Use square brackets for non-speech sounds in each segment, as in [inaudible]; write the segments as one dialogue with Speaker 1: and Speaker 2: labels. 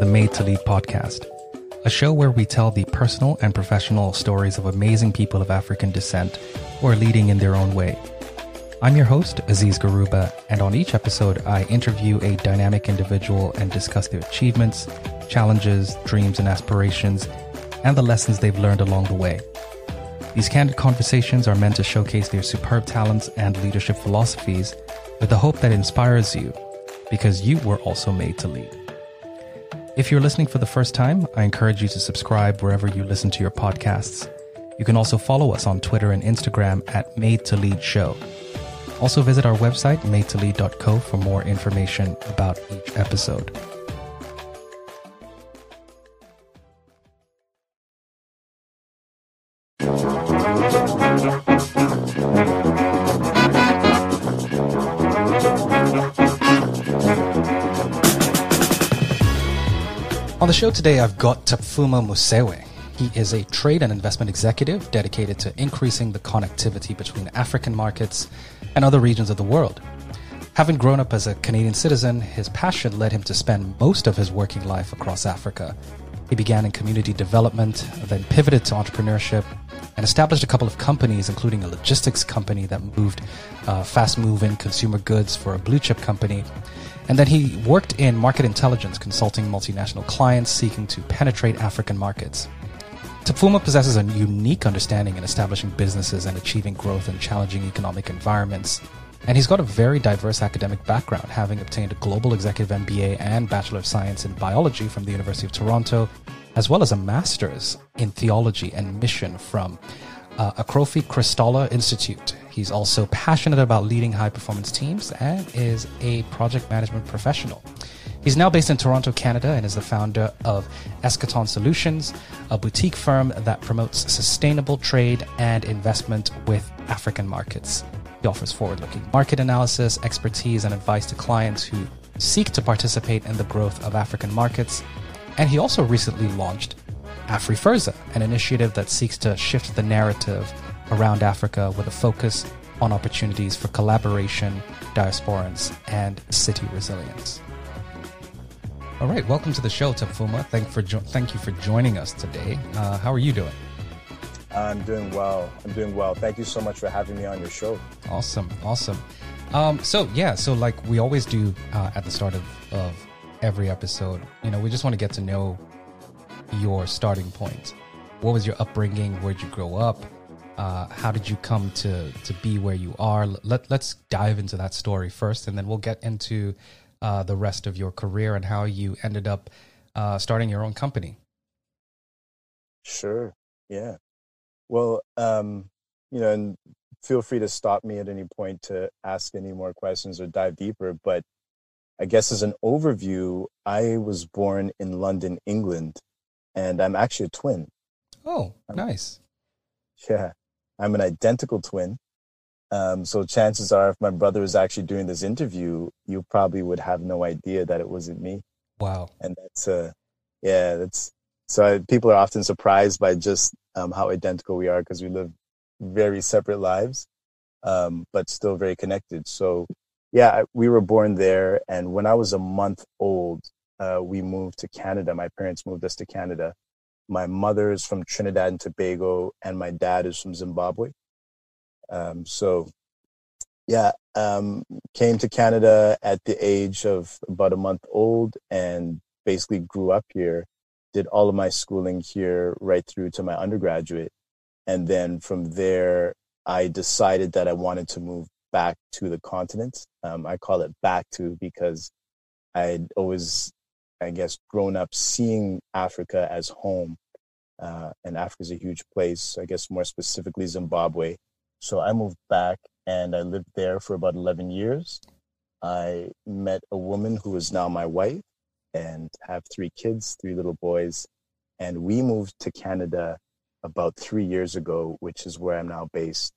Speaker 1: the Made to Lead podcast, a show where we tell the personal and professional stories of amazing people of African descent who are leading in their own way. I'm your host, Aziz Garuba, and on each episode, I interview a dynamic individual and discuss their achievements, challenges, dreams, and aspirations, and the lessons they've learned along the way. These candid conversations are meant to showcase their superb talents and leadership philosophies with the hope that inspires you because you were also made to lead. If you're listening for the first time, I encourage you to subscribe wherever you listen to your podcasts. You can also follow us on Twitter and Instagram at Made to Lead Show. Also visit our website, madetolead.co, for more information about each episode. The show today, I've got Tapfuma Musewe. He is a trade and investment executive dedicated to increasing the connectivity between African markets and other regions of the world. Having grown up as a Canadian citizen, his passion led him to spend most of his working life across Africa. He began in community development, then pivoted to entrepreneurship, and established a couple of companies, including a logistics company that moved uh, fast moving consumer goods for a blue chip company. And then he worked in market intelligence, consulting multinational clients seeking to penetrate African markets. Tapfuma possesses a unique understanding in establishing businesses and achieving growth in challenging economic environments. And he's got a very diverse academic background, having obtained a global executive MBA and Bachelor of Science in Biology from the University of Toronto, as well as a master's in theology and mission from uh, Akrofi Christaller Institute. He's also passionate about leading high performance teams and is a project management professional. He's now based in Toronto, Canada, and is the founder of Eschaton Solutions, a boutique firm that promotes sustainable trade and investment with African markets. He offers forward looking market analysis, expertise, and advice to clients who seek to participate in the growth of African markets. And he also recently launched AfriFursa, an initiative that seeks to shift the narrative around Africa with a focus on opportunities for collaboration, diasporans, and city resilience. All right, welcome to the show, Tapfuma. Thank for jo- thank you for joining us today. Uh, how are you doing?
Speaker 2: I'm doing well. I'm doing well. Thank you so much for having me on your show.
Speaker 1: Awesome, awesome. Um, so yeah, so like we always do uh, at the start of, of every episode, you know, we just want to get to know your starting point. What was your upbringing? Where'd you grow up? Uh, how did you come to to be where you are? Let Let's dive into that story first, and then we'll get into uh, the rest of your career and how you ended up uh, starting your own company.
Speaker 2: Sure. Yeah. Well, um, you know, and feel free to stop me at any point to ask any more questions or dive deeper. But I guess as an overview, I was born in London, England, and I'm actually a twin.
Speaker 1: Oh, nice.
Speaker 2: Yeah. I'm an identical twin. Um, so chances are, if my brother was actually doing this interview, you probably would have no idea that it wasn't me.
Speaker 1: Wow.
Speaker 2: And that's uh, yeah, that's so I, people are often surprised by just um, how identical we are because we live very separate lives, um, but still very connected. So yeah, we were born there, and when I was a month old, uh, we moved to Canada. My parents moved us to Canada. My mother is from Trinidad and Tobago, and my dad is from Zimbabwe. Um, so, yeah, um, came to Canada at the age of about a month old and basically grew up here. Did all of my schooling here right through to my undergraduate. And then from there, I decided that I wanted to move back to the continent. Um, I call it back to because I'd always, I guess, grown up seeing Africa as home. Uh, and Africa is a huge place, I guess more specifically Zimbabwe. So I moved back and I lived there for about 11 years. I met a woman who is now my wife and have three kids, three little boys. And we moved to Canada about three years ago, which is where I'm now based,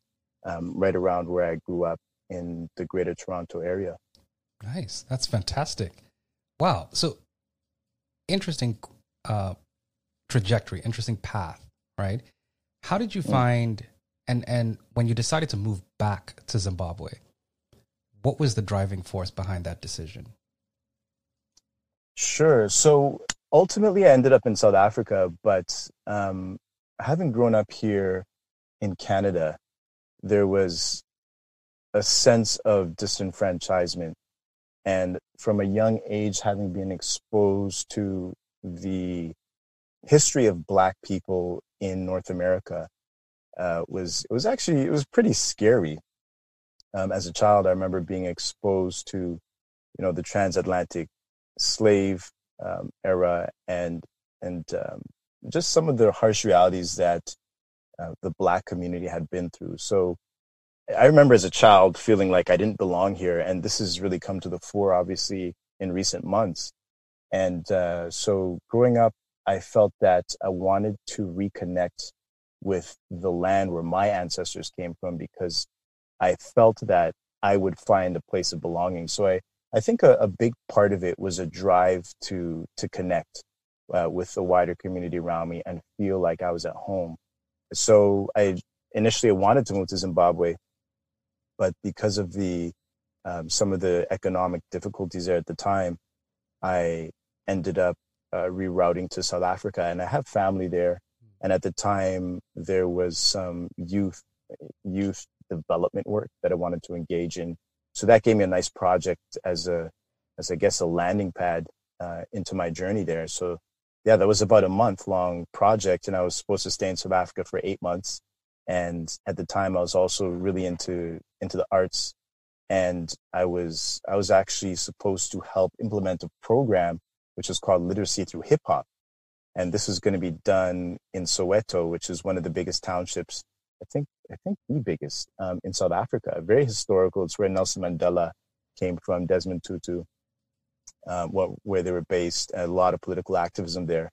Speaker 2: um, right around where I grew up in the greater Toronto area.
Speaker 1: Nice. That's fantastic. Wow. So interesting uh, trajectory, interesting path, right? How did you find and and when you decided to move back to Zimbabwe, what was the driving force behind that decision?
Speaker 2: Sure. So ultimately, I ended up in South Africa, but um, having grown up here in Canada, there was a sense of disenfranchisement. And from a young age, having been exposed to the history of Black people in North America, uh, was it was actually it was pretty scary. Um, as a child, I remember being exposed to, you know, the transatlantic slave um, era and and um, just some of the harsh realities that uh, the black community had been through. So I remember as a child feeling like I didn't belong here, and this has really come to the fore, obviously, in recent months. And uh, so growing up, I felt that I wanted to reconnect with the land where my ancestors came from because I felt that I would find a place of belonging. So I, I think a, a big part of it was a drive to to connect uh, with the wider community around me and feel like I was at home. So I initially wanted to move to Zimbabwe, but because of the um, some of the economic difficulties there at the time, I ended up uh, rerouting to South Africa, and I have family there. And at the time, there was some youth youth development work that I wanted to engage in. So that gave me a nice project as a as I guess a landing pad uh, into my journey there. So yeah, that was about a month long project, and I was supposed to stay in South Africa for eight months. And at the time, I was also really into into the arts, and I was I was actually supposed to help implement a program which is called Literacy Through Hip Hop, and this was going to be done in Soweto, which is one of the biggest townships. I think I think the biggest um, in South Africa. Very historical. It's where Nelson Mandela came from, Desmond Tutu, um, what, where they were based. A lot of political activism there,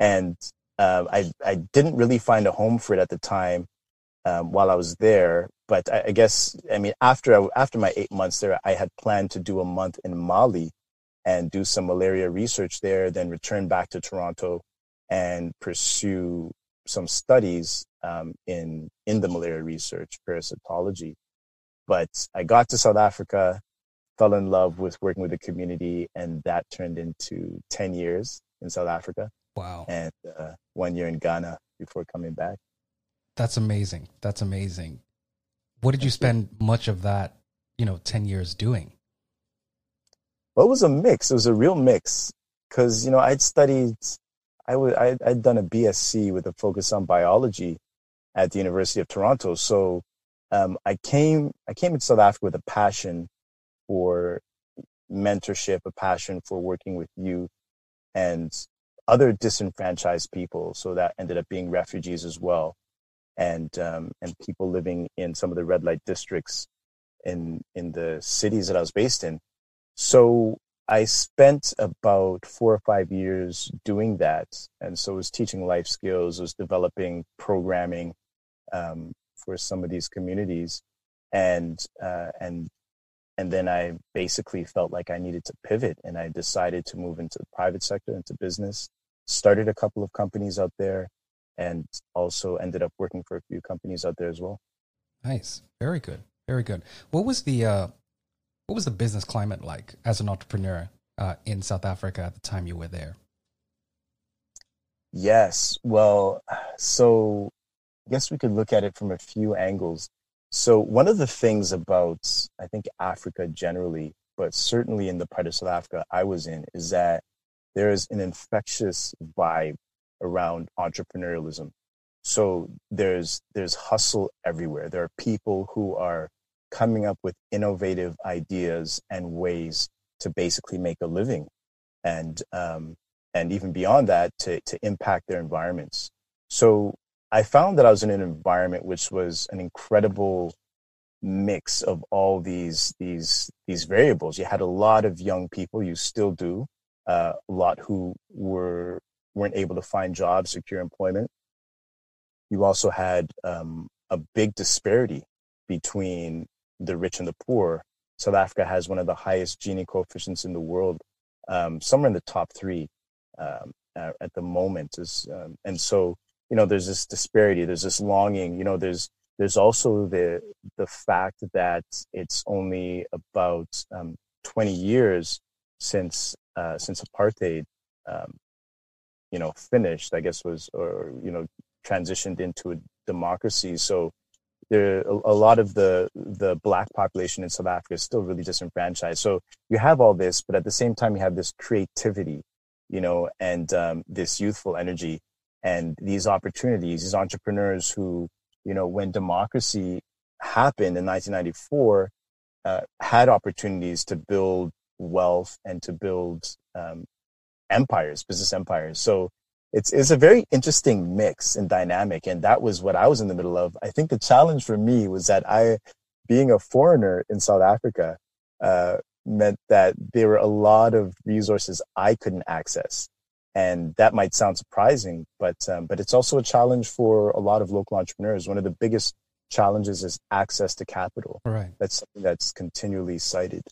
Speaker 2: and uh, I I didn't really find a home for it at the time um, while I was there. But I, I guess I mean after after my eight months there, I had planned to do a month in Mali and do some malaria research there, then return back to Toronto and pursue some studies um, in in the malaria research, parasitology. But I got to South Africa, fell in love with working with the community, and that turned into ten years in South Africa.
Speaker 1: Wow!
Speaker 2: And uh, one year in Ghana before coming back.
Speaker 1: That's amazing. That's amazing. What did you spend much of that, you know, ten years doing?
Speaker 2: Well, it was a mix. It was a real mix because you know I'd studied I would I, I'd done a BSc with a focus on biology at the University of Toronto. So um, I came I came to South Africa with a passion for mentorship, a passion for working with youth and other disenfranchised people. So that ended up being refugees as well, and um, and people living in some of the red light districts in in the cities that I was based in. So I spent about four or five years doing that. And so I was teaching life skills, was developing programming um, for some of these communities. And, uh, and, and then I basically felt like I needed to pivot and I decided to move into the private sector, into business, started a couple of companies out there and also ended up working for a few companies out there as well.
Speaker 1: Nice. Very good. Very good. What was the, uh, what was the business climate like as an entrepreneur uh, in South Africa at the time you were there?
Speaker 2: Yes. Well, so I guess we could look at it from a few angles. So, one of the things about, I think, Africa generally, but certainly in the part of South Africa I was in, is that there is an infectious vibe around entrepreneurialism. So there's there's hustle everywhere. There are people who are coming up with innovative ideas and ways to basically make a living and um, and even beyond that to, to impact their environments so i found that i was in an environment which was an incredible mix of all these these these variables you had a lot of young people you still do uh, a lot who were weren't able to find jobs secure employment you also had um, a big disparity between the rich and the poor. South Africa has one of the highest Gini coefficients in the world, um, somewhere in the top three um, at the moment. Is um, and so you know there's this disparity, there's this longing. You know, there's there's also the the fact that it's only about um, 20 years since uh, since apartheid um, you know, finished, I guess was, or, you know, transitioned into a democracy. So there, a, lot of the, the black population in South Africa is still really disenfranchised. So you have all this, but at the same time, you have this creativity, you know, and um, this youthful energy and these opportunities, these entrepreneurs who, you know, when democracy happened in 1994, uh, had opportunities to build wealth and to build um, empires, business empires. So it's it's a very interesting mix and dynamic, and that was what I was in the middle of. I think the challenge for me was that I, being a foreigner in South Africa, uh, meant that there were a lot of resources I couldn't access, and that might sound surprising, but um, but it's also a challenge for a lot of local entrepreneurs. One of the biggest challenges is access to capital.
Speaker 1: Right.
Speaker 2: That's something that's continually cited.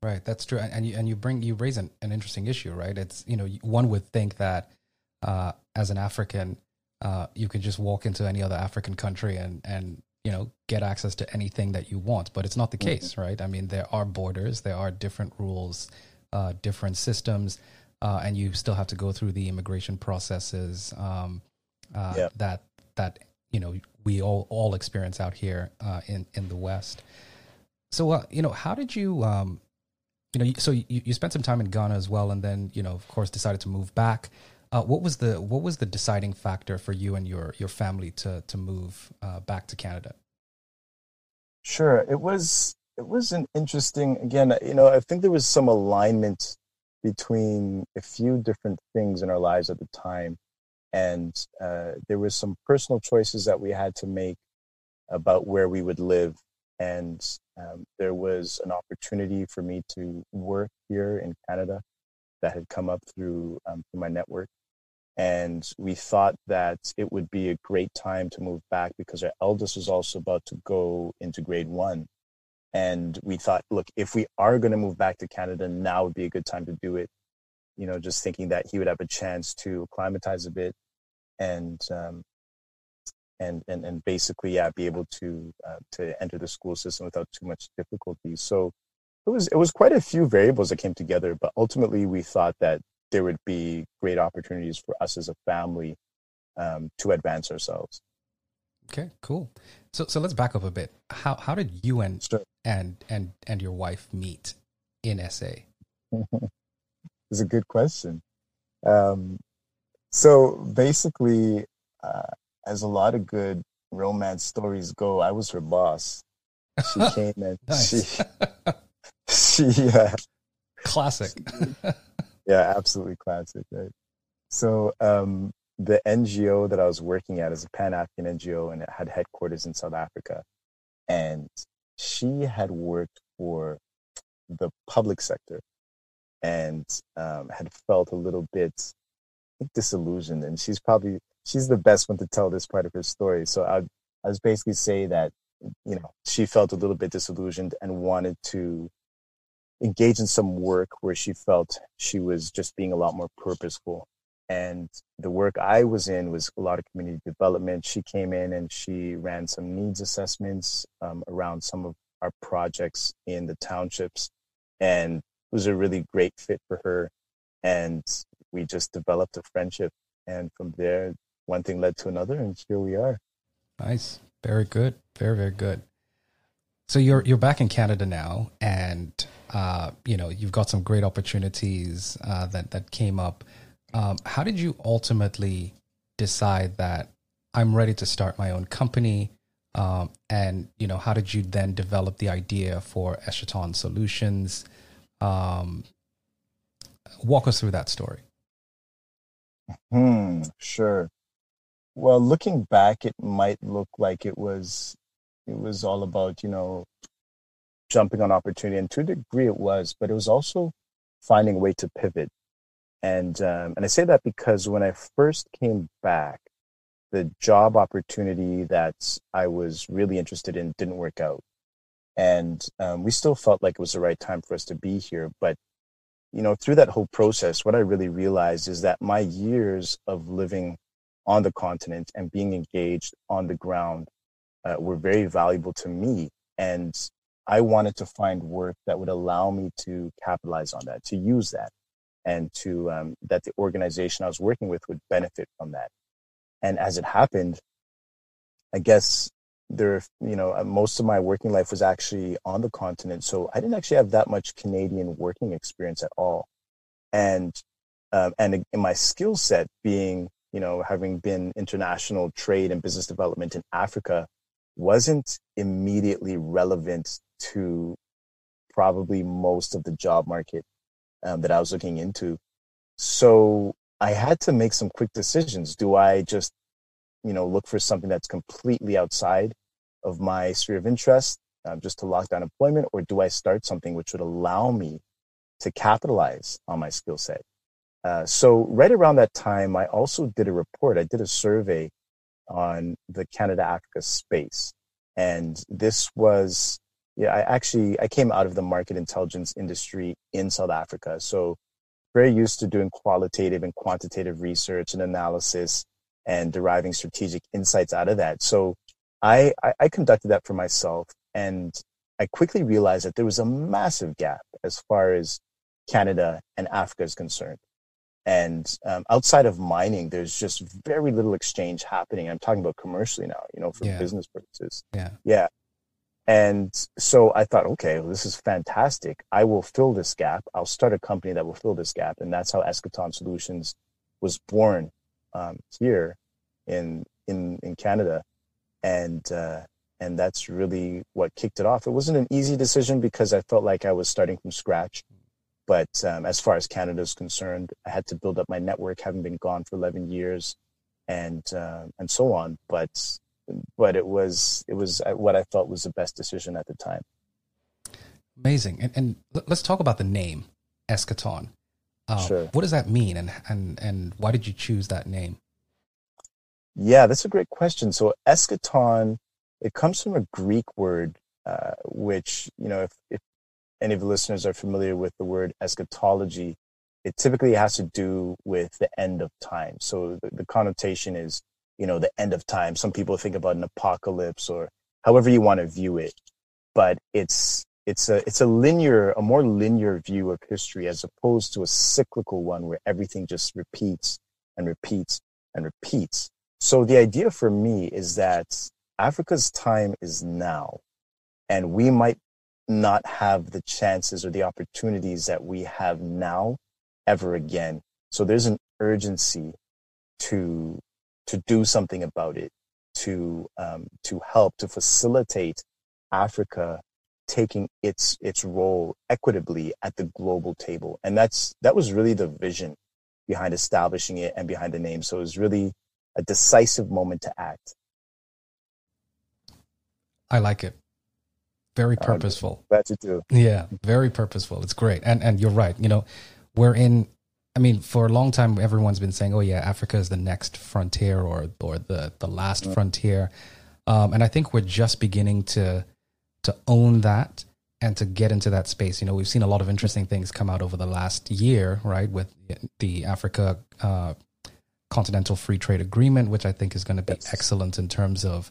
Speaker 1: Right, that's true, and you and you bring you raise an, an interesting issue, right? It's you know one would think that uh, as an African, uh, you can just walk into any other African country and and you know get access to anything that you want, but it's not the mm-hmm. case, right? I mean, there are borders, there are different rules, uh, different systems, uh, and you still have to go through the immigration processes um, uh, yeah. that that you know we all all experience out here uh, in in the West. So, you know, how did you um, you know, so you, you spent some time in Ghana as well, and then you know, of course, decided to move back. Uh, what was the what was the deciding factor for you and your your family to to move uh, back to Canada?
Speaker 2: Sure, it was it was an interesting. Again, you know, I think there was some alignment between a few different things in our lives at the time, and uh, there was some personal choices that we had to make about where we would live and um, there was an opportunity for me to work here in Canada that had come up through, um, through my network. And we thought that it would be a great time to move back because our eldest was also about to go into grade one. And we thought, look, if we are going to move back to Canada, now would be a good time to do it. You know, just thinking that he would have a chance to acclimatize a bit and um, and and and basically yeah be able to uh, to enter the school system without too much difficulty. So it was it was quite a few variables that came together but ultimately we thought that there would be great opportunities for us as a family um, to advance ourselves.
Speaker 1: Okay cool. So so let's back up a bit. How how did you and sure. and and and your wife meet in sa [laughs]
Speaker 2: it's a good question. Um, so basically uh, as a lot of good romance stories go, I was her boss. She [laughs] came and she [laughs] she uh,
Speaker 1: classic.
Speaker 2: yeah, absolutely classic, right? So um, the NGO that I was working at is a Pan African NGO, and it had headquarters in South Africa. And she had worked for the public sector and um, had felt a little bit disillusioned. And she's probably she's the best one to tell this part of her story. So I, I was basically say that, you know, she felt a little bit disillusioned and wanted to engage in some work where she felt she was just being a lot more purposeful. And the work I was in was a lot of community development. She came in and she ran some needs assessments um, around some of our projects in the townships and it was a really great fit for her. And we just developed a friendship. And from there, one thing led to another, and here we are.
Speaker 1: Nice, very good, very very good. So you're you're back in Canada now, and uh, you know you've got some great opportunities uh, that that came up. Um, how did you ultimately decide that I'm ready to start my own company? Um, and you know, how did you then develop the idea for Eschaton Solutions? Um, walk us through that story.
Speaker 2: Hmm. Sure. Well, looking back, it might look like it was it was all about you know jumping on opportunity, and to a degree it was, but it was also finding a way to pivot. And um, and I say that because when I first came back, the job opportunity that I was really interested in didn't work out, and um, we still felt like it was the right time for us to be here. But you know, through that whole process, what I really realized is that my years of living on the continent and being engaged on the ground uh, were very valuable to me. And I wanted to find work that would allow me to capitalize on that, to use that. and to um, that the organization I was working with would benefit from that. And as it happened, I guess there, you know, uh, most of my working life was actually on the continent, so I didn't actually have that much Canadian working experience at all. And um, and in my skill set being, you know, having been international trade and business development in Africa, wasn't immediately relevant to probably most of the job market um, that I was looking into. So I had to make some quick decisions. Do I just, you know, look for something that's completely outside of my sphere of interest um, just to lock down employment, or do I start something which would allow me to capitalize on my skill set? Uh, so right around that time, I also did a report. I did a survey on the Canada Africa space, and this was yeah. I actually I came out of the market intelligence industry in South Africa, so very used to doing qualitative and quantitative research and analysis and deriving strategic insights out of that. So I, I, I conducted that for myself and I quickly realized that there was a massive gap as far as Canada and Africa is concerned. And um, outside of mining, there's just very little exchange happening. I'm talking about commercially now, you know, for yeah. business purposes.
Speaker 1: Yeah.
Speaker 2: Yeah. And so I thought, okay, well, this is fantastic. I will fill this gap. I'll start a company that will fill this gap. And that's how Eschaton Solutions was born um, here in, in, in Canada. And, uh, and that's really what kicked it off. It wasn't an easy decision because I felt like I was starting from scratch. But um, as far as Canada is concerned, I had to build up my network, having been gone for 11 years, and uh, and so on. But but it was it was uh, what I felt was the best decision at the time.
Speaker 1: Amazing, and, and let's talk about the name Eschaton. Uh, sure. What does that mean, and and and why did you choose that name?
Speaker 2: Yeah, that's a great question. So eschaton, it comes from a Greek word, uh, which you know, if, if any of the listeners are familiar with the word eschatology, it typically has to do with the end of time. So the, the connotation is, you know, the end of time. Some people think about an apocalypse or however you want to view it, but it's it's a it's a linear, a more linear view of history as opposed to a cyclical one where everything just repeats and repeats and repeats. So the idea for me is that Africa's time is now, and we might not have the chances or the opportunities that we have now ever again. So there's an urgency to to do something about it, to um, to help to facilitate Africa taking its its role equitably at the global table, and that's that was really the vision behind establishing it and behind the name. So it was really a decisive moment to act.
Speaker 1: I like it very purposeful.
Speaker 2: Glad you do.
Speaker 1: Yeah, very purposeful. It's great. And and you're right. You know, we're in I mean, for a long time everyone's been saying, "Oh yeah, Africa is the next frontier or or the the last mm-hmm. frontier." Um, and I think we're just beginning to to own that and to get into that space. You know, we've seen a lot of interesting things come out over the last year, right, with the Africa uh, Continental Free Trade Agreement, which I think is going to be yes. excellent in terms of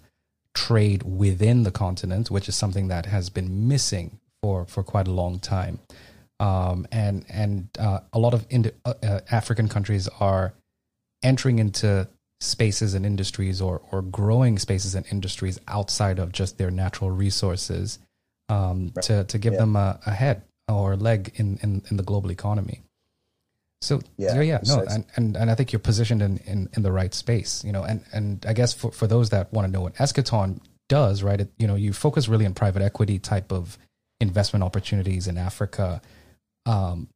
Speaker 1: trade within the continent, which is something that has been missing for, for quite a long time. Um, and and uh, a lot of Indo- uh, uh, African countries are entering into spaces and industries or, or growing spaces and industries outside of just their natural resources um, right. to, to give yeah. them a, a, head or a leg in, in, in the global economy. So yeah, yeah, yeah no, and, and and I think you're positioned in, in, in the right space, you know, and and I guess for, for those that want to know what Eschaton does, right? It, you know, you focus really on private equity type of investment opportunities in Africa. Um,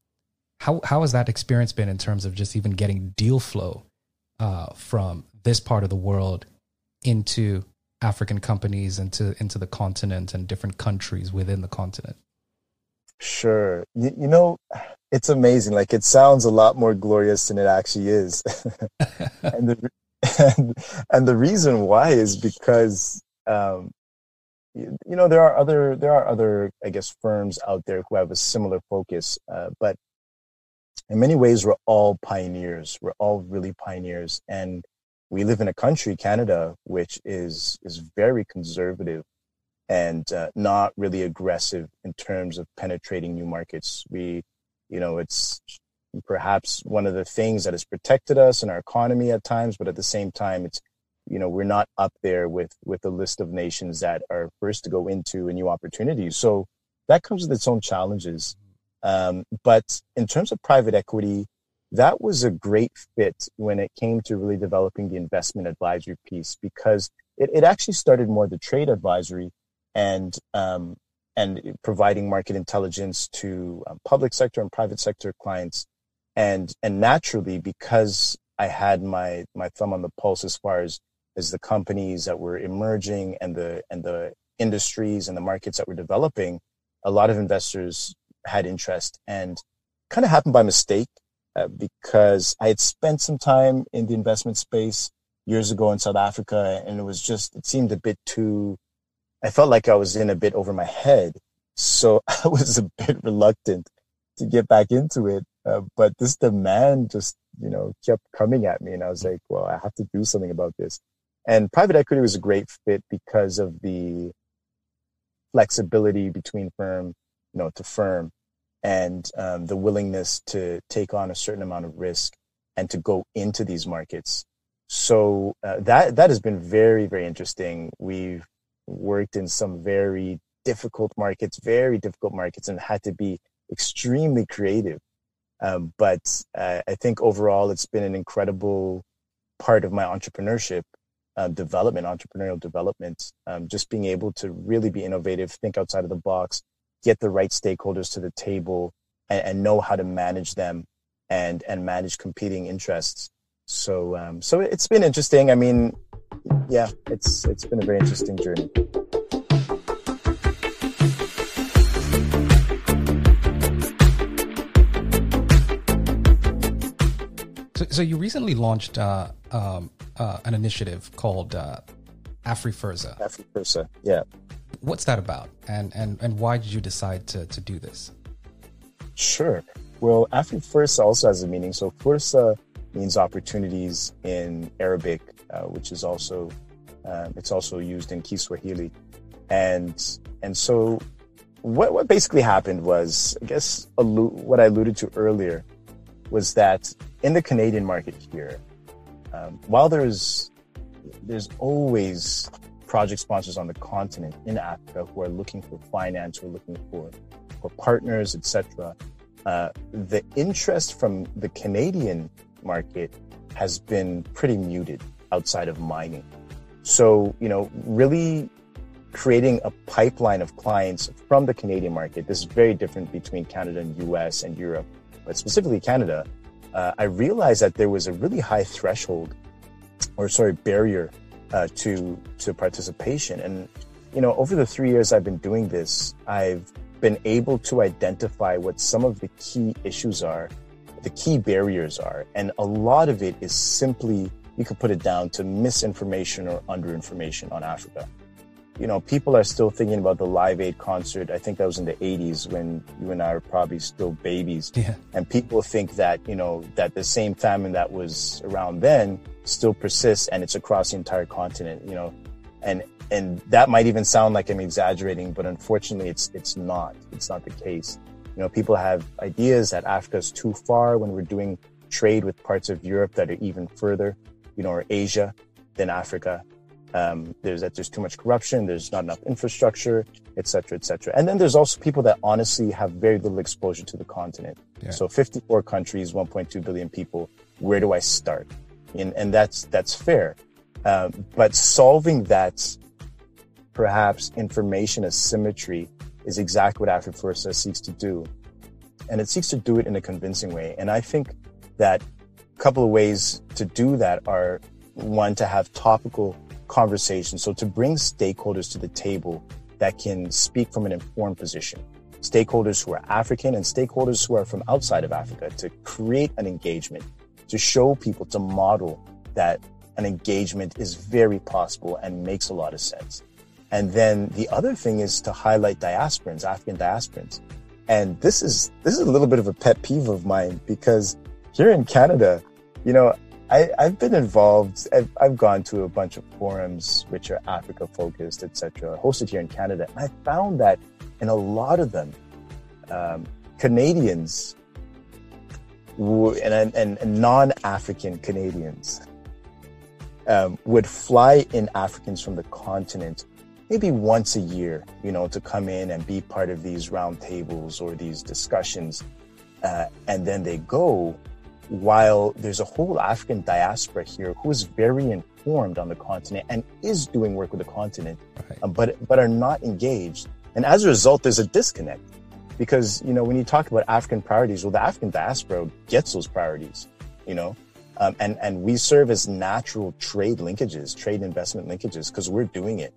Speaker 1: how how has that experience been in terms of just even getting deal flow uh, from this part of the world into African companies into into the continent and different countries within the continent?
Speaker 2: Sure, you, you know it's amazing. Like it sounds a lot more glorious than it actually is. [laughs] and, the, and, and, the reason why is because, um, you, know, there are other, there are other, I guess, firms out there who have a similar focus. Uh, but in many ways, we're all pioneers. We're all really pioneers. And we live in a country, Canada, which is, is very conservative and uh, not really aggressive in terms of penetrating new markets. We, you know, it's perhaps one of the things that has protected us and our economy at times, but at the same time, it's you know we're not up there with with a list of nations that are first to go into a new opportunity. So that comes with its own challenges. Um, but in terms of private equity, that was a great fit when it came to really developing the investment advisory piece because it, it actually started more the trade advisory and um, and providing market intelligence to um, public sector and private sector clients. And and naturally because I had my my thumb on the pulse as far as as the companies that were emerging and the and the industries and the markets that were developing, a lot of investors had interest. And kind of happened by mistake uh, because I had spent some time in the investment space years ago in South Africa and it was just it seemed a bit too I felt like I was in a bit over my head so [laughs] I was a bit reluctant to get back into it uh, but this demand just, you know, kept coming at me. And I was like, well, I have to do something about this. And private equity was a great fit because of the flexibility between firm, you know, to firm and um, the willingness to take on a certain amount of risk and to go into these markets. So uh, that that has been very very interesting. We've worked in some very difficult markets, very difficult markets, and had to be extremely creative um, but uh, I think overall, it's been an incredible part of my entrepreneurship uh, development, entrepreneurial development. Um, just being able to really be innovative, think outside of the box, get the right stakeholders to the table, and, and know how to manage them and and manage competing interests. So um, so it's been interesting. I mean, yeah, it's it's been a very interesting journey.
Speaker 1: So, so you recently launched uh, um, uh, an initiative called uh, AfriFursa.
Speaker 2: AfriFursa, yeah.
Speaker 1: What's that about, and and and why did you decide to to do this?
Speaker 2: Sure. Well, AfriFursa also has a meaning. So Fursa means opportunities in Arabic, uh, which is also um, it's also used in Kiswahili, and and so what what basically happened was, I guess, allu- what I alluded to earlier was that in the Canadian market here, um, while there's there's always project sponsors on the continent in Africa who are looking for finance, who are looking for for partners, etc. Uh, the interest from the Canadian market has been pretty muted outside of mining. So, you know, really creating a pipeline of clients from the Canadian market. This is very different between Canada and US and Europe, but specifically Canada uh, I realized that there was a really high threshold, or sorry, barrier uh, to to participation. And you know, over the three years I've been doing this, I've been able to identify what some of the key issues are, the key barriers are, and a lot of it is simply you could put it down to misinformation or underinformation on Africa you know, people are still thinking about the Live Aid concert. I think that was in the 80s when you and I were probably still babies.
Speaker 1: Yeah.
Speaker 2: And people think that, you know, that the same famine that was around then still persists and it's across the entire continent, you know. And and that might even sound like I'm exaggerating, but unfortunately it's it's not. It's not the case. You know, people have ideas that Africa's too far when we're doing trade with parts of Europe that are even further, you know, or Asia than Africa. Um, there's that there's too much corruption, there's not enough infrastructure, et cetera, et cetera. And then there's also people that honestly have very little exposure to the continent. Yeah. So 54 countries, 1.2 billion people. Where do I start? And, and that's that's fair. Uh, but solving that perhaps information asymmetry is exactly what AfriFursa seeks to do. And it seeks to do it in a convincing way. And I think that a couple of ways to do that are one, to have topical conversations. So to bring stakeholders to the table that can speak from an informed position, stakeholders who are African and stakeholders who are from outside of Africa to create an engagement, to show people, to model that an engagement is very possible and makes a lot of sense. And then the other thing is to highlight diasporans, African diasporans. And this is, this is a little bit of a pet peeve of mine because here in Canada, you know, I, have been involved. I've, I've, gone to a bunch of forums which are Africa focused, etc., hosted here in Canada, and I found that in a lot of them, um, Canadians and, and, and non-African Canadians um, would fly in Africans from the continent maybe once a year, you know, to come in and be part of these roundtables or these discussions. Uh, and then they go while there's a whole African diaspora here who is very informed on the continent and is doing work with the continent, right. um, but, but are not engaged. And as a result, there's a disconnect because, you know, when you talk about African priorities, well, the African diaspora gets those priorities, you know, um, and, and we serve as natural trade linkages, trade investment linkages, because we're doing it.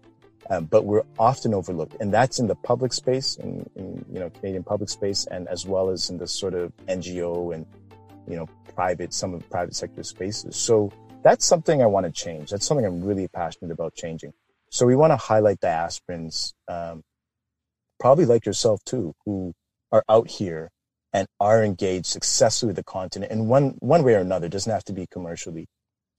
Speaker 2: Um, but we're often overlooked, and that's in the public space, in, in, you know Canadian public space, and as well as in the sort of NGO and you know private, some of the private sector spaces. So that's something I want to change. That's something I'm really passionate about changing. So we want to highlight diasporans, um, probably like yourself too, who are out here and are engaged successfully with the continent in one one way or another. It doesn't have to be commercially,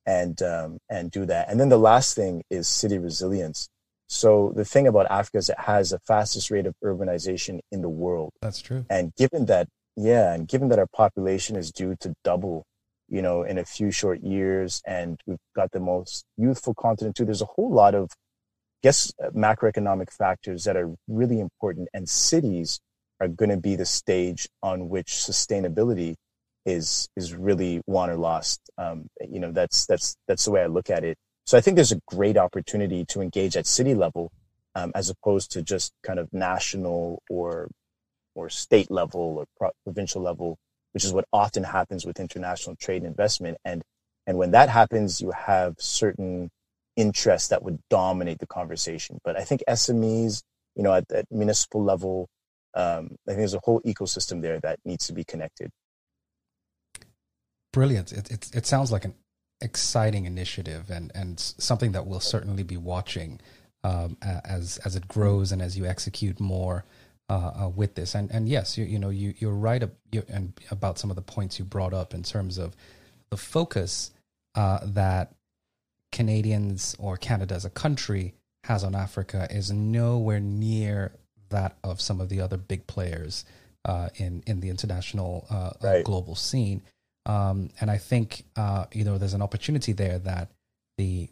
Speaker 2: and um, and do that. And then the last thing is city resilience. So the thing about Africa is it has the fastest rate of urbanization in the world.
Speaker 1: That's true.
Speaker 2: And given that, yeah, and given that our population is due to double, you know, in a few short years, and we've got the most youthful continent too, there's a whole lot of, I guess, macroeconomic factors that are really important. And cities are going to be the stage on which sustainability is is really won or lost. Um, you know, that's that's that's the way I look at it. So I think there's a great opportunity to engage at city level um, as opposed to just kind of national or or state level or pro- provincial level, which is what often happens with international trade and investment. And and when that happens, you have certain interests that would dominate the conversation. But I think SMEs, you know, at, at municipal level, um, I think there's a whole ecosystem there that needs to be connected.
Speaker 1: Brilliant. It, it, it sounds like an exciting initiative and, and something that we'll certainly be watching um, as as it grows and as you execute more uh, uh, with this. And and yes, you you know you you're right ab- you, and about some of the points you brought up in terms of the focus uh, that Canadians or Canada as a country has on Africa is nowhere near that of some of the other big players uh, in in the international uh, right. global scene. Um, and I think, uh, you know, there's an opportunity there that the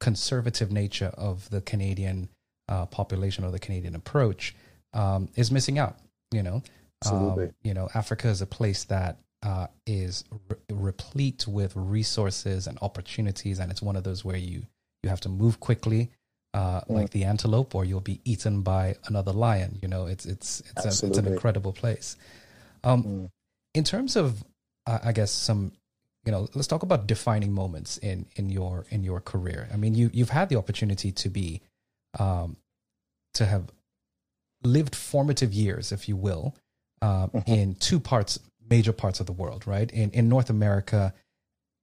Speaker 1: conservative nature of the Canadian uh, population or the Canadian approach um, is missing out. You know,
Speaker 2: um,
Speaker 1: you know, Africa is a place that uh, is re- replete with resources and opportunities, and it's one of those where you you have to move quickly, uh, mm. like the antelope, or you'll be eaten by another lion. You know, it's it's it's, a, it's an incredible place. Um, mm. In terms of I guess some you know let's talk about defining moments in in your in your career. I mean you you've had the opportunity to be um to have lived formative years if you will uh, mm-hmm. in two parts major parts of the world right? In in north america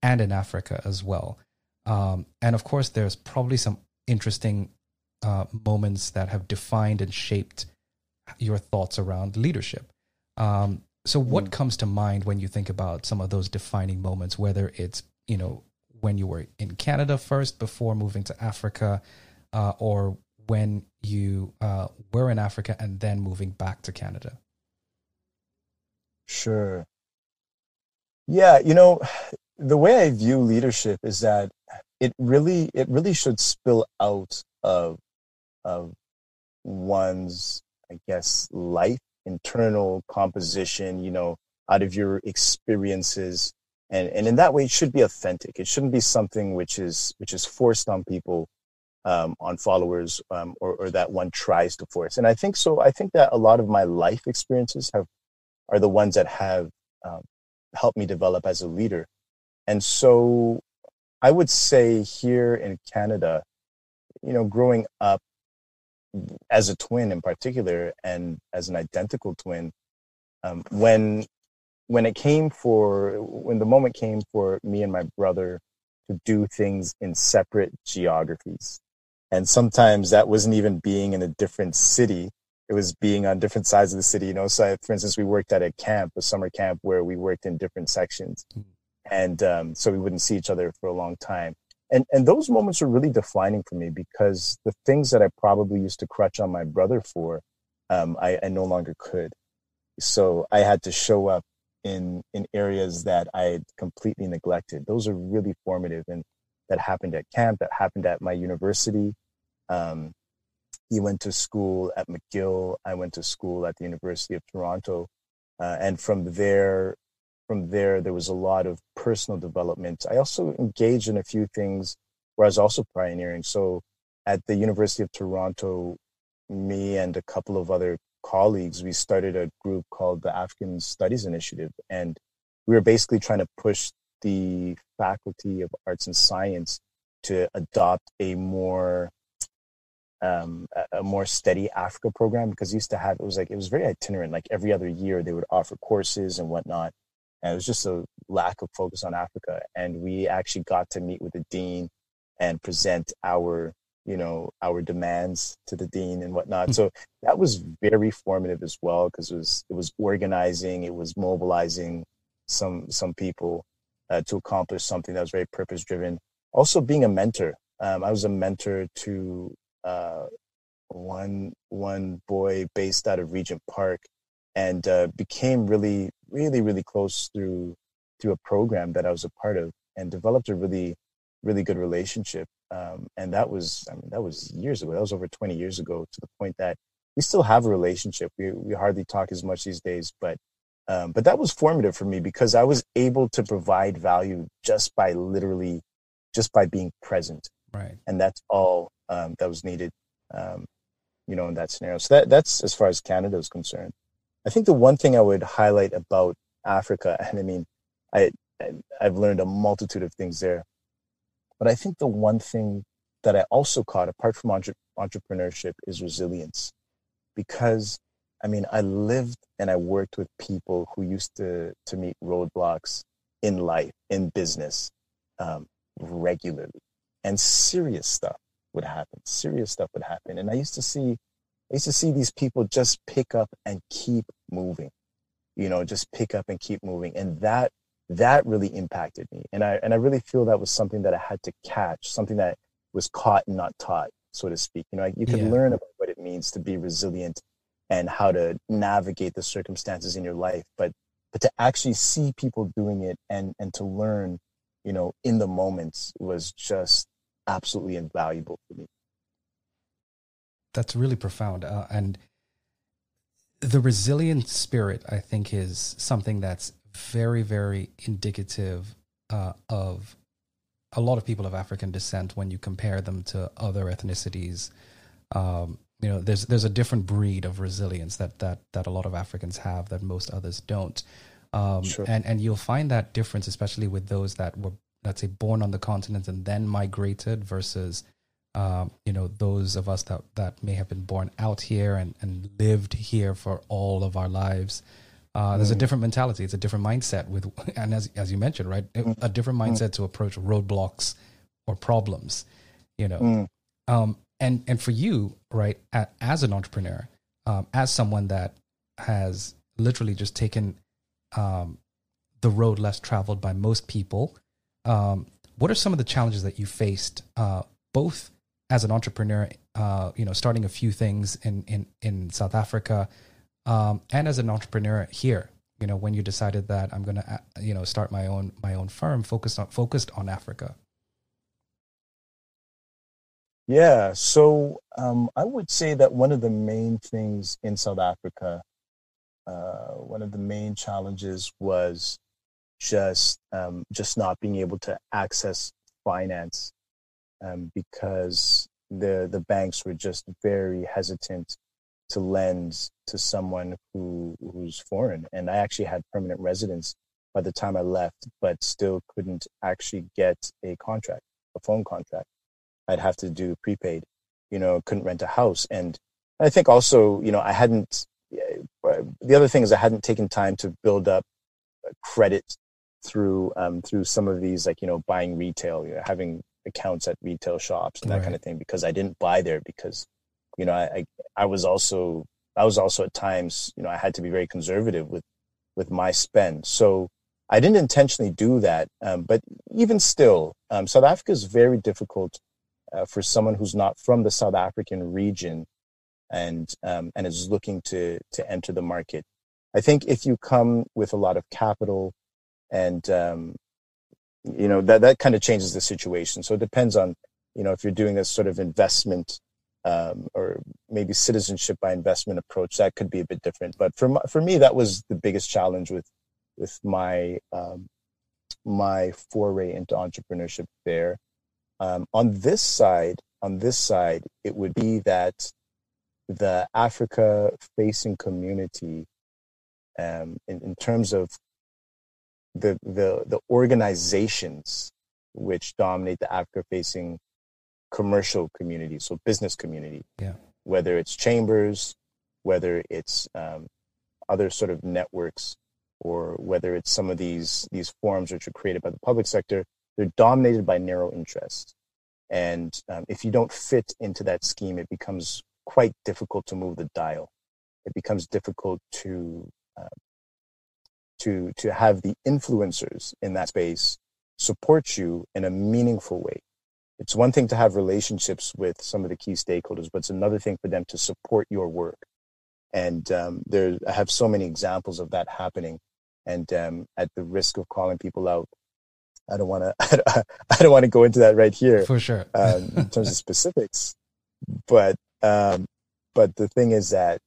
Speaker 1: and in africa as well. Um and of course there's probably some interesting uh, moments that have defined and shaped your thoughts around leadership. Um, so, what mm. comes to mind when you think about some of those defining moments, whether it's, you know, when you were in Canada first before moving to Africa, uh, or when you uh, were in Africa and then moving back to Canada?
Speaker 2: Sure. Yeah, you know, the way I view leadership is that it really it really should spill out of of one's I guess life internal composition, you know, out of your experiences. And, and in that way, it should be authentic. It shouldn't be something which is, which is forced on people, um, on followers, um, or, or that one tries to force. And I think so. I think that a lot of my life experiences have, are the ones that have, um, helped me develop as a leader. And so I would say here in Canada, you know, growing up, as a twin in particular and as an identical twin um, when when it came for when the moment came for me and my brother to do things in separate geographies. And sometimes that wasn't even being in a different city. It was being on different sides of the city. You know so for instance we worked at a camp a summer camp where we worked in different sections. Hmm. and um, so we wouldn't see each other for a long time and and those moments were really defining for me because the things that I probably used to crutch on my brother for, um, I, I no longer could. So I had to show up in in areas that I had completely neglected. Those are really formative, and that happened at camp. That happened at my university. Um, he went to school at McGill. I went to school at the University of Toronto, uh, and from there, from there, there was a lot of personal development. I also engaged in a few things where I was also pioneering. So, at the University of Toronto, me and a couple of other colleagues, we started a group called the African Studies Initiative. And we were basically trying to push the Faculty of Arts and Science to adopt a more um, a more steady Africa program because used to have it was like it was very itinerant. Like every other year, they would offer courses and whatnot, and it was just a lack of focus on Africa. And we actually got to meet with the dean and present our you know our demands to the dean and whatnot. Hmm. So that was very formative as well because it was it was organizing, it was mobilizing some some people uh, to accomplish something that was very purpose driven. Also, being a mentor. Um, I was a mentor to uh, one one boy based out of Regent Park, and uh, became really really really close through through a program that I was a part of, and developed a really really good relationship um, and that was, I mean, that was years ago. That was over 20 years ago to the point that we still have a relationship. We, we hardly talk as much these days, but, um, but that was formative for me because I was able to provide value just by literally, just by being present.
Speaker 1: Right.
Speaker 2: And that's all um, that was needed, um, you know, in that scenario. So that, that's as far as Canada is concerned. I think the one thing I would highlight about Africa, [laughs] and I mean, I, I've learned a multitude of things there but I think the one thing that I also caught, apart from entre- entrepreneurship, is resilience. Because, I mean, I lived and I worked with people who used to, to meet roadblocks in life, in business, um, regularly. And serious stuff would happen. Serious stuff would happen. And I used to see, used to see these people just pick up and keep moving, you know, just pick up and keep moving. And that that really impacted me. And I, and I really feel that was something that I had to catch, something that was caught and not taught, so to speak. You know, you can yeah. learn about what it means to be resilient and how to navigate the circumstances in your life, but, but to actually see people doing it and, and to learn, you know, in the moments was just absolutely invaluable for me.
Speaker 1: That's really profound. Uh, and the resilient spirit, I think, is something that's very, very indicative uh, of a lot of people of African descent when you compare them to other ethnicities. Um, you know, there's there's a different breed of resilience that that that a lot of Africans have that most others don't. Um, sure. And and you'll find that difference, especially with those that were let's say born on the continent and then migrated versus um, you know those of us that that may have been born out here and and lived here for all of our lives uh, there's mm. a different mentality. It's a different mindset with, [laughs] and as as you mentioned, right, mm. a different mm. mindset mm. to approach roadblocks or problems. You know, mm. um, and and for you, right, as an entrepreneur, um, as someone that has literally just taken um, the road less traveled by most people, um, what are some of the challenges that you faced, uh, both as an entrepreneur, uh, you know, starting a few things in in in South Africa um, and as an entrepreneur here you know when you decided that i'm going to uh, you know start my own my own firm focused on focused on africa.
Speaker 2: Yeah so um, i would say that one of the main things in south africa uh, one of the main challenges was just um, just not being able to access finance um, because the the banks were just very hesitant to lend to someone who who's foreign. And I actually had permanent residence by the time I left, but still couldn't actually get a contract, a phone contract. I'd have to do prepaid, you know, couldn't rent a house. And I think also, you know, I hadn't, the other thing is I hadn't taken time to build up credit through, um, through some of these, like, you know, buying retail, you know, having accounts at retail shops and that right. kind of thing, because I didn't buy there because you know, I, I was also, I was also at times, you know, I had to be very conservative with, with my spend. So I didn't intentionally do that. Um, but even still, um, South Africa is very difficult uh, for someone who's not from the South African region and, um, and is looking to, to enter the market. I think if you come with a lot of capital and, um, you know, that, that kind of changes the situation. So it depends on, you know, if you're doing this sort of investment um, or maybe citizenship by investment approach, that could be a bit different. But for, my, for me, that was the biggest challenge with, with my, um, my foray into entrepreneurship there. Um, on this side, on this side, it would be that the Africa facing community, um, in, in terms of the, the, the organizations which dominate the Africa facing commercial community, so business community,
Speaker 1: yeah.
Speaker 2: whether it's chambers, whether it's um, other sort of networks, or whether it's some of these these forums which are created by the public sector, they're dominated by narrow interests. And um, if you don't fit into that scheme, it becomes quite difficult to move the dial. It becomes difficult to uh, to to have the influencers in that space support you in a meaningful way. It's one thing to have relationships with some of the key stakeholders, but it's another thing for them to support your work. And um, there, I have so many examples of that happening. And um, at the risk of calling people out, I don't want to. [laughs] I don't want to go into that right here.
Speaker 1: For sure.
Speaker 2: um, in terms of specifics, but um, but the thing is that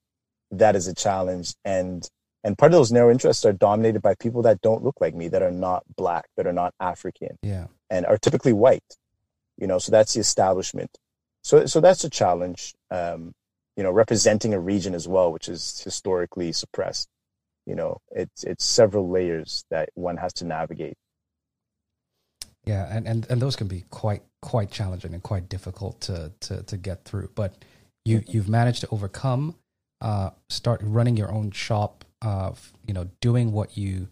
Speaker 2: that is a challenge, and and part of those narrow interests are dominated by people that don't look like me, that are not black, that are not African,
Speaker 1: yeah,
Speaker 2: and are typically white. You know, so that's the establishment. So so that's a challenge. Um, you know, representing a region as well, which is historically suppressed. You know, it's it's several layers that one has to navigate.
Speaker 1: Yeah, and, and, and those can be quite quite challenging and quite difficult to to, to get through. But you you've managed to overcome, uh, start running your own shop, uh, you know, doing what you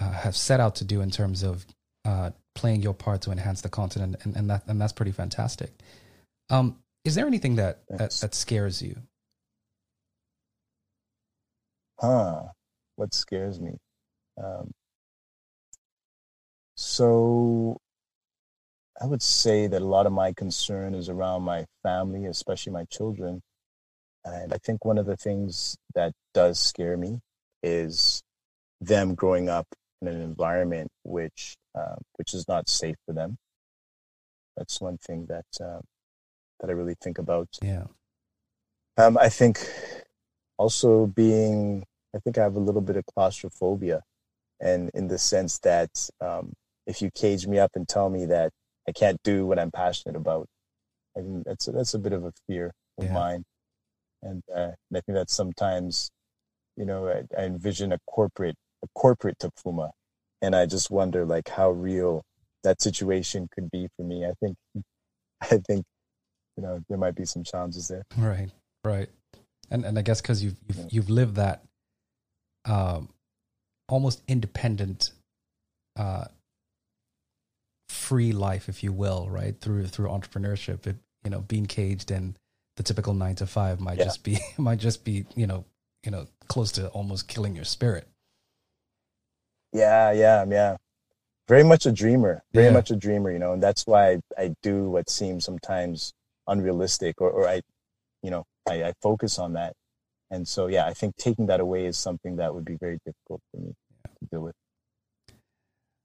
Speaker 1: uh, have set out to do in terms of uh, playing your part to enhance the continent, and, and that and that's pretty fantastic. Um, is there anything that, that that scares you?
Speaker 2: Huh? What scares me? Um, so I would say that a lot of my concern is around my family, especially my children. And I think one of the things that does scare me is them growing up in an environment which uh, which is not safe for them. That's one thing that uh, that I really think about.
Speaker 1: Yeah.
Speaker 2: Um, I think also being, I think I have a little bit of claustrophobia, and in the sense that um, if you cage me up and tell me that I can't do what I'm passionate about, I think that's a, that's a bit of a fear of yeah. mine, and, uh, and I think that sometimes, you know, I, I, envision a corporate a corporate Tapfuma, and I just wonder like how real that situation could be for me. I think, [laughs] I think, you know, there might be some challenges there.
Speaker 1: Right, right, and and I guess because you've you've, yeah. you've lived that, um, almost independent uh, free life, if you will, right through through entrepreneurship. It, you know, being caged in the typical nine to five might yeah. just be [laughs] might just be you know you know close to almost killing your spirit.
Speaker 2: Yeah, yeah, yeah. Very much a dreamer. Very yeah. much a dreamer, you know, and that's why I, I do what seems sometimes unrealistic, or, or I, you know, I, I focus on that. And so, yeah, I think taking that away is something that would be very difficult for me to deal with.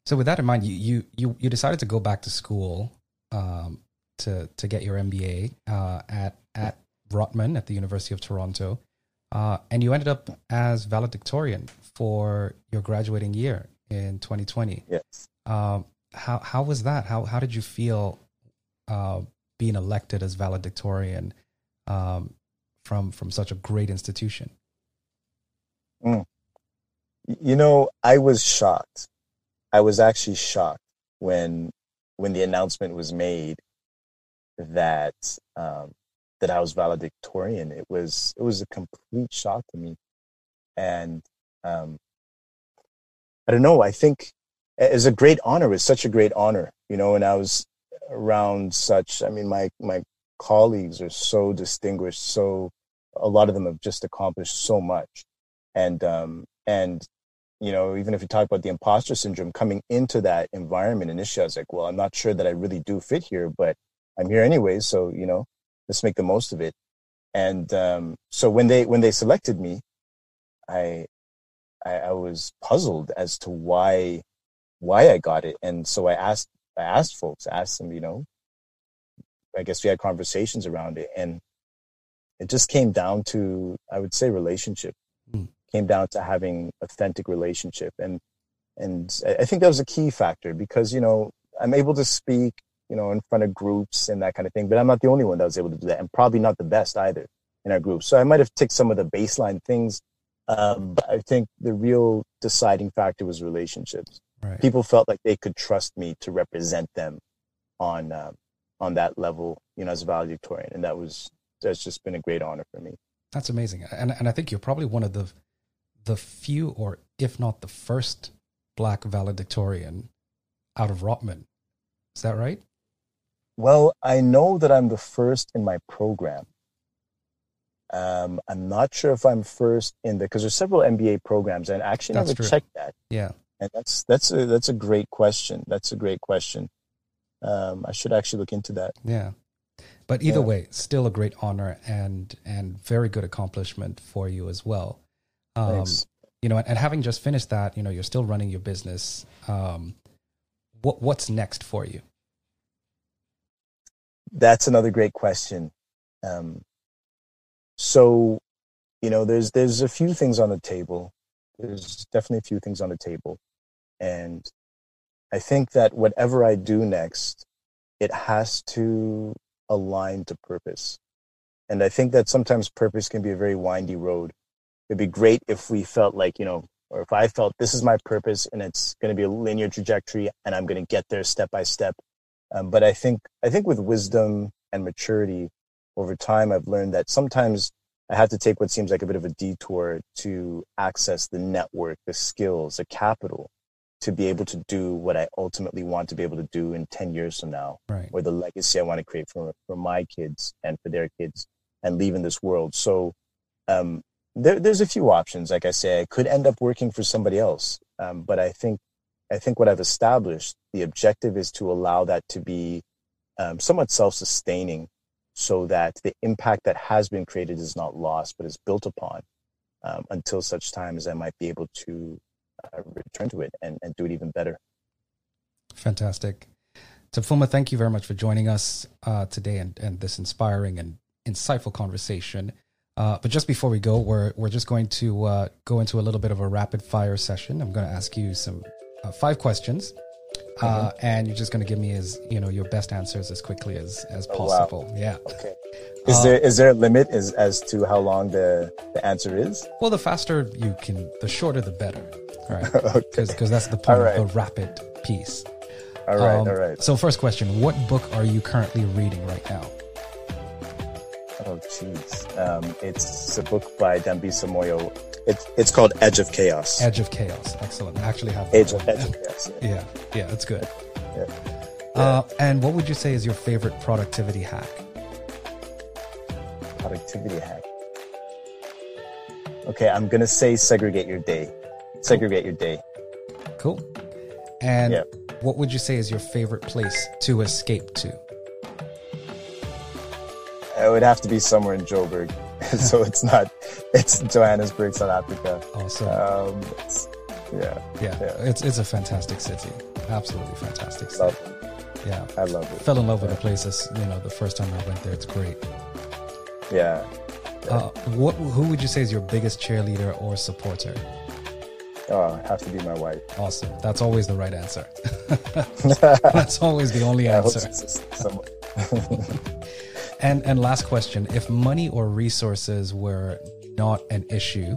Speaker 1: So with that in mind, you you you, you decided to go back to school um, to to get your MBA uh, at at Rotman at the University of Toronto, uh, and you ended up as valedictorian for your graduating year in 2020.
Speaker 2: Yes.
Speaker 1: Um, how how was that? How how did you feel uh, being elected as valedictorian um, from from such a great institution?
Speaker 2: Mm. You know, I was shocked I was actually shocked when when the announcement was made that um, that I was valedictorian. It was it was a complete shock to me, and um, I don't know. I think it's a great honor. It's such a great honor, you know. And I was around such. I mean, my my colleagues are so distinguished. So a lot of them have just accomplished so much, and um, and you know, even if you talk about the imposter syndrome coming into that environment initially, I was like, well, I'm not sure that I really do fit here, but I'm here anyways. So, you know, let's make the most of it. And um, so when they when they selected me, I I, I was puzzled as to why why I got it. And so I asked I asked folks, I asked them, you know, I guess we had conversations around it and it just came down to I would say relationship. Mm. Came down to having authentic relationship and and I think that was a key factor because, you know, I'm able to speak, you know, in front of groups and that kind of thing, but I'm not the only one that was able to do that and probably not the best either in our group. So I might have ticked some of the baseline things um, but I think the real deciding factor was relationships. Right. People felt like they could trust me to represent them on uh, on that level, you know, as a valedictorian, and that was that's just been a great honor for me.
Speaker 1: That's amazing, and and I think you're probably one of the the few, or if not the first, black valedictorian out of Rotman. Is that right?
Speaker 2: Well, I know that I'm the first in my program. Um, I'm not sure if I'm first in the because there's several MBA programs, and I actually that's never true. checked that.
Speaker 1: Yeah,
Speaker 2: and that's that's a that's a great question. That's a great question. Um, I should actually look into that.
Speaker 1: Yeah, but either yeah. way, still a great honor and and very good accomplishment for you as well. Um, Thanks. You know, and, and, having just finished that, you know, you're still running your business. Um, what what's next for you?
Speaker 2: That's another great question. Um, so, you know, there's there's a few things on the table. There's definitely a few things on the table, and I think that whatever I do next, it has to align to purpose. And I think that sometimes purpose can be a very windy road. It'd be great if we felt like, you know, or if I felt this is my purpose and it's going to be a linear trajectory and I'm going to get there step by step. Um, but I think, I think with wisdom and maturity, over time, I've learned that sometimes I have to take what seems like a bit of a detour to access the network, the skills, the capital to be able to do what I ultimately want to be able to do in 10 years from now,
Speaker 1: right.
Speaker 2: or the legacy I want to create for, for my kids and for their kids and leave in this world. So, um, there, there's a few options. Like I say, I could end up working for somebody else. Um, but I think, I think what I've established, the objective is to allow that to be um, somewhat self-sustaining so that the impact that has been created is not lost, but is built upon um, until such time as I might be able to uh, return to it and, and do it even better.
Speaker 1: Fantastic. Tapfuma, thank you very much for joining us uh, today and, and this inspiring and insightful conversation. Uh, but just before we go, we're, we're just going to uh, go into a little bit of a rapid fire session. I'm going to ask you some uh, five questions uh, mm-hmm. and you're just going to give me as you know your best answers as quickly as as possible. Oh, wow. Yeah.
Speaker 2: Okay. [laughs] Is uh, there is there a limit as as to how long the the answer is?
Speaker 1: Well, the faster you can, the shorter the better, right? Because [laughs] okay. that's the point right. of the rapid piece.
Speaker 2: All right. Um, all right.
Speaker 1: So, first question: What book are you currently reading right now?
Speaker 2: Oh, jeez. Um, it's a book by Dambisa Moyo it's it's called Edge of Chaos.
Speaker 1: Edge of Chaos. Excellent. I actually have
Speaker 2: Edge of, Edge of Chaos.
Speaker 1: Yeah. [laughs] yeah, yeah, that's good. Yeah. Uh, and what would you say is your favorite productivity hack?
Speaker 2: Productivity hack. Okay, I'm gonna say segregate your day. Segregate your day.
Speaker 1: Cool. And yeah. what would you say is your favorite place to escape to?
Speaker 2: It would have to be somewhere in Joburg. [laughs] so it's not it's Johannesburg, South Africa.
Speaker 1: Awesome.
Speaker 2: Um,
Speaker 1: yeah, yeah, yeah, It's it's a fantastic city. Absolutely fantastic city.
Speaker 2: Love it.
Speaker 1: Yeah,
Speaker 2: I love it.
Speaker 1: Fell in love with the place. As, you know, the first time I went there, it's great.
Speaker 2: Yeah.
Speaker 1: yeah. Uh, what? Who would you say is your biggest cheerleader or supporter?
Speaker 2: Oh, have to be my wife.
Speaker 1: Awesome. That's always the right answer. [laughs] [laughs] That's always the only yeah, answer. And and last question: If money or resources were not an issue,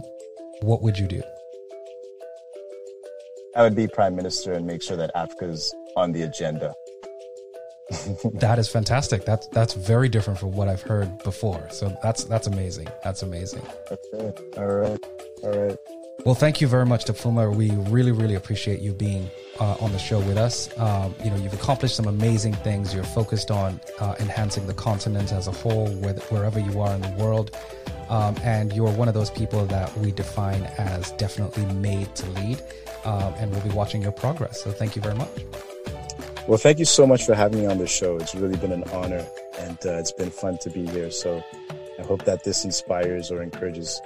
Speaker 1: what would you do?
Speaker 2: I would be prime minister and make sure that Africa's on the agenda. [laughs]
Speaker 1: that is fantastic. That's that's very different from what I've heard before. So that's that's amazing. That's amazing.
Speaker 2: Okay. All right. All right.
Speaker 1: Well, thank you very much, Tapfuma. We really, really appreciate you being uh, on the show with us. Um, you know, you've accomplished some amazing things. You're focused on uh, enhancing the continent as a whole, wherever you are in the world. Um, and you're one of those people that we define as definitely made to lead. Um, and we'll be watching your progress. So thank you very much.
Speaker 2: Well, thank you so much for having me on the show. It's really been an honor and uh, it's been fun to be here. So I hope that this inspires or encourages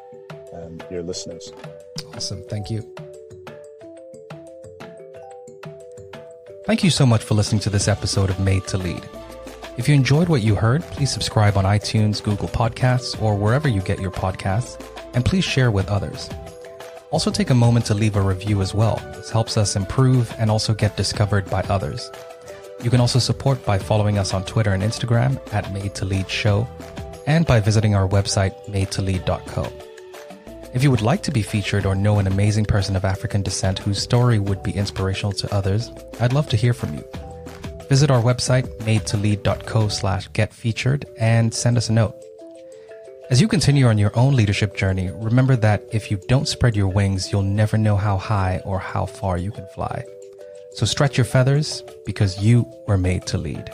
Speaker 2: um, your listeners.
Speaker 1: Awesome. Thank you. Thank you so much for listening to this episode of Made to Lead. If you enjoyed what you heard, please subscribe on iTunes, Google Podcasts, or wherever you get your podcasts, and please share with others. Also, take a moment to leave a review as well. This helps us improve and also get discovered by others. You can also support by following us on Twitter and Instagram at Made to Lead Show and by visiting our website, madetolead.co. If you would like to be featured or know an amazing person of African descent whose story would be inspirational to others, I'd love to hear from you. Visit our website, madetolead.co slash get featured and send us a note. As you continue on your own leadership journey, remember that if you don't spread your wings, you'll never know how high or how far you can fly. So stretch your feathers because you were made to lead.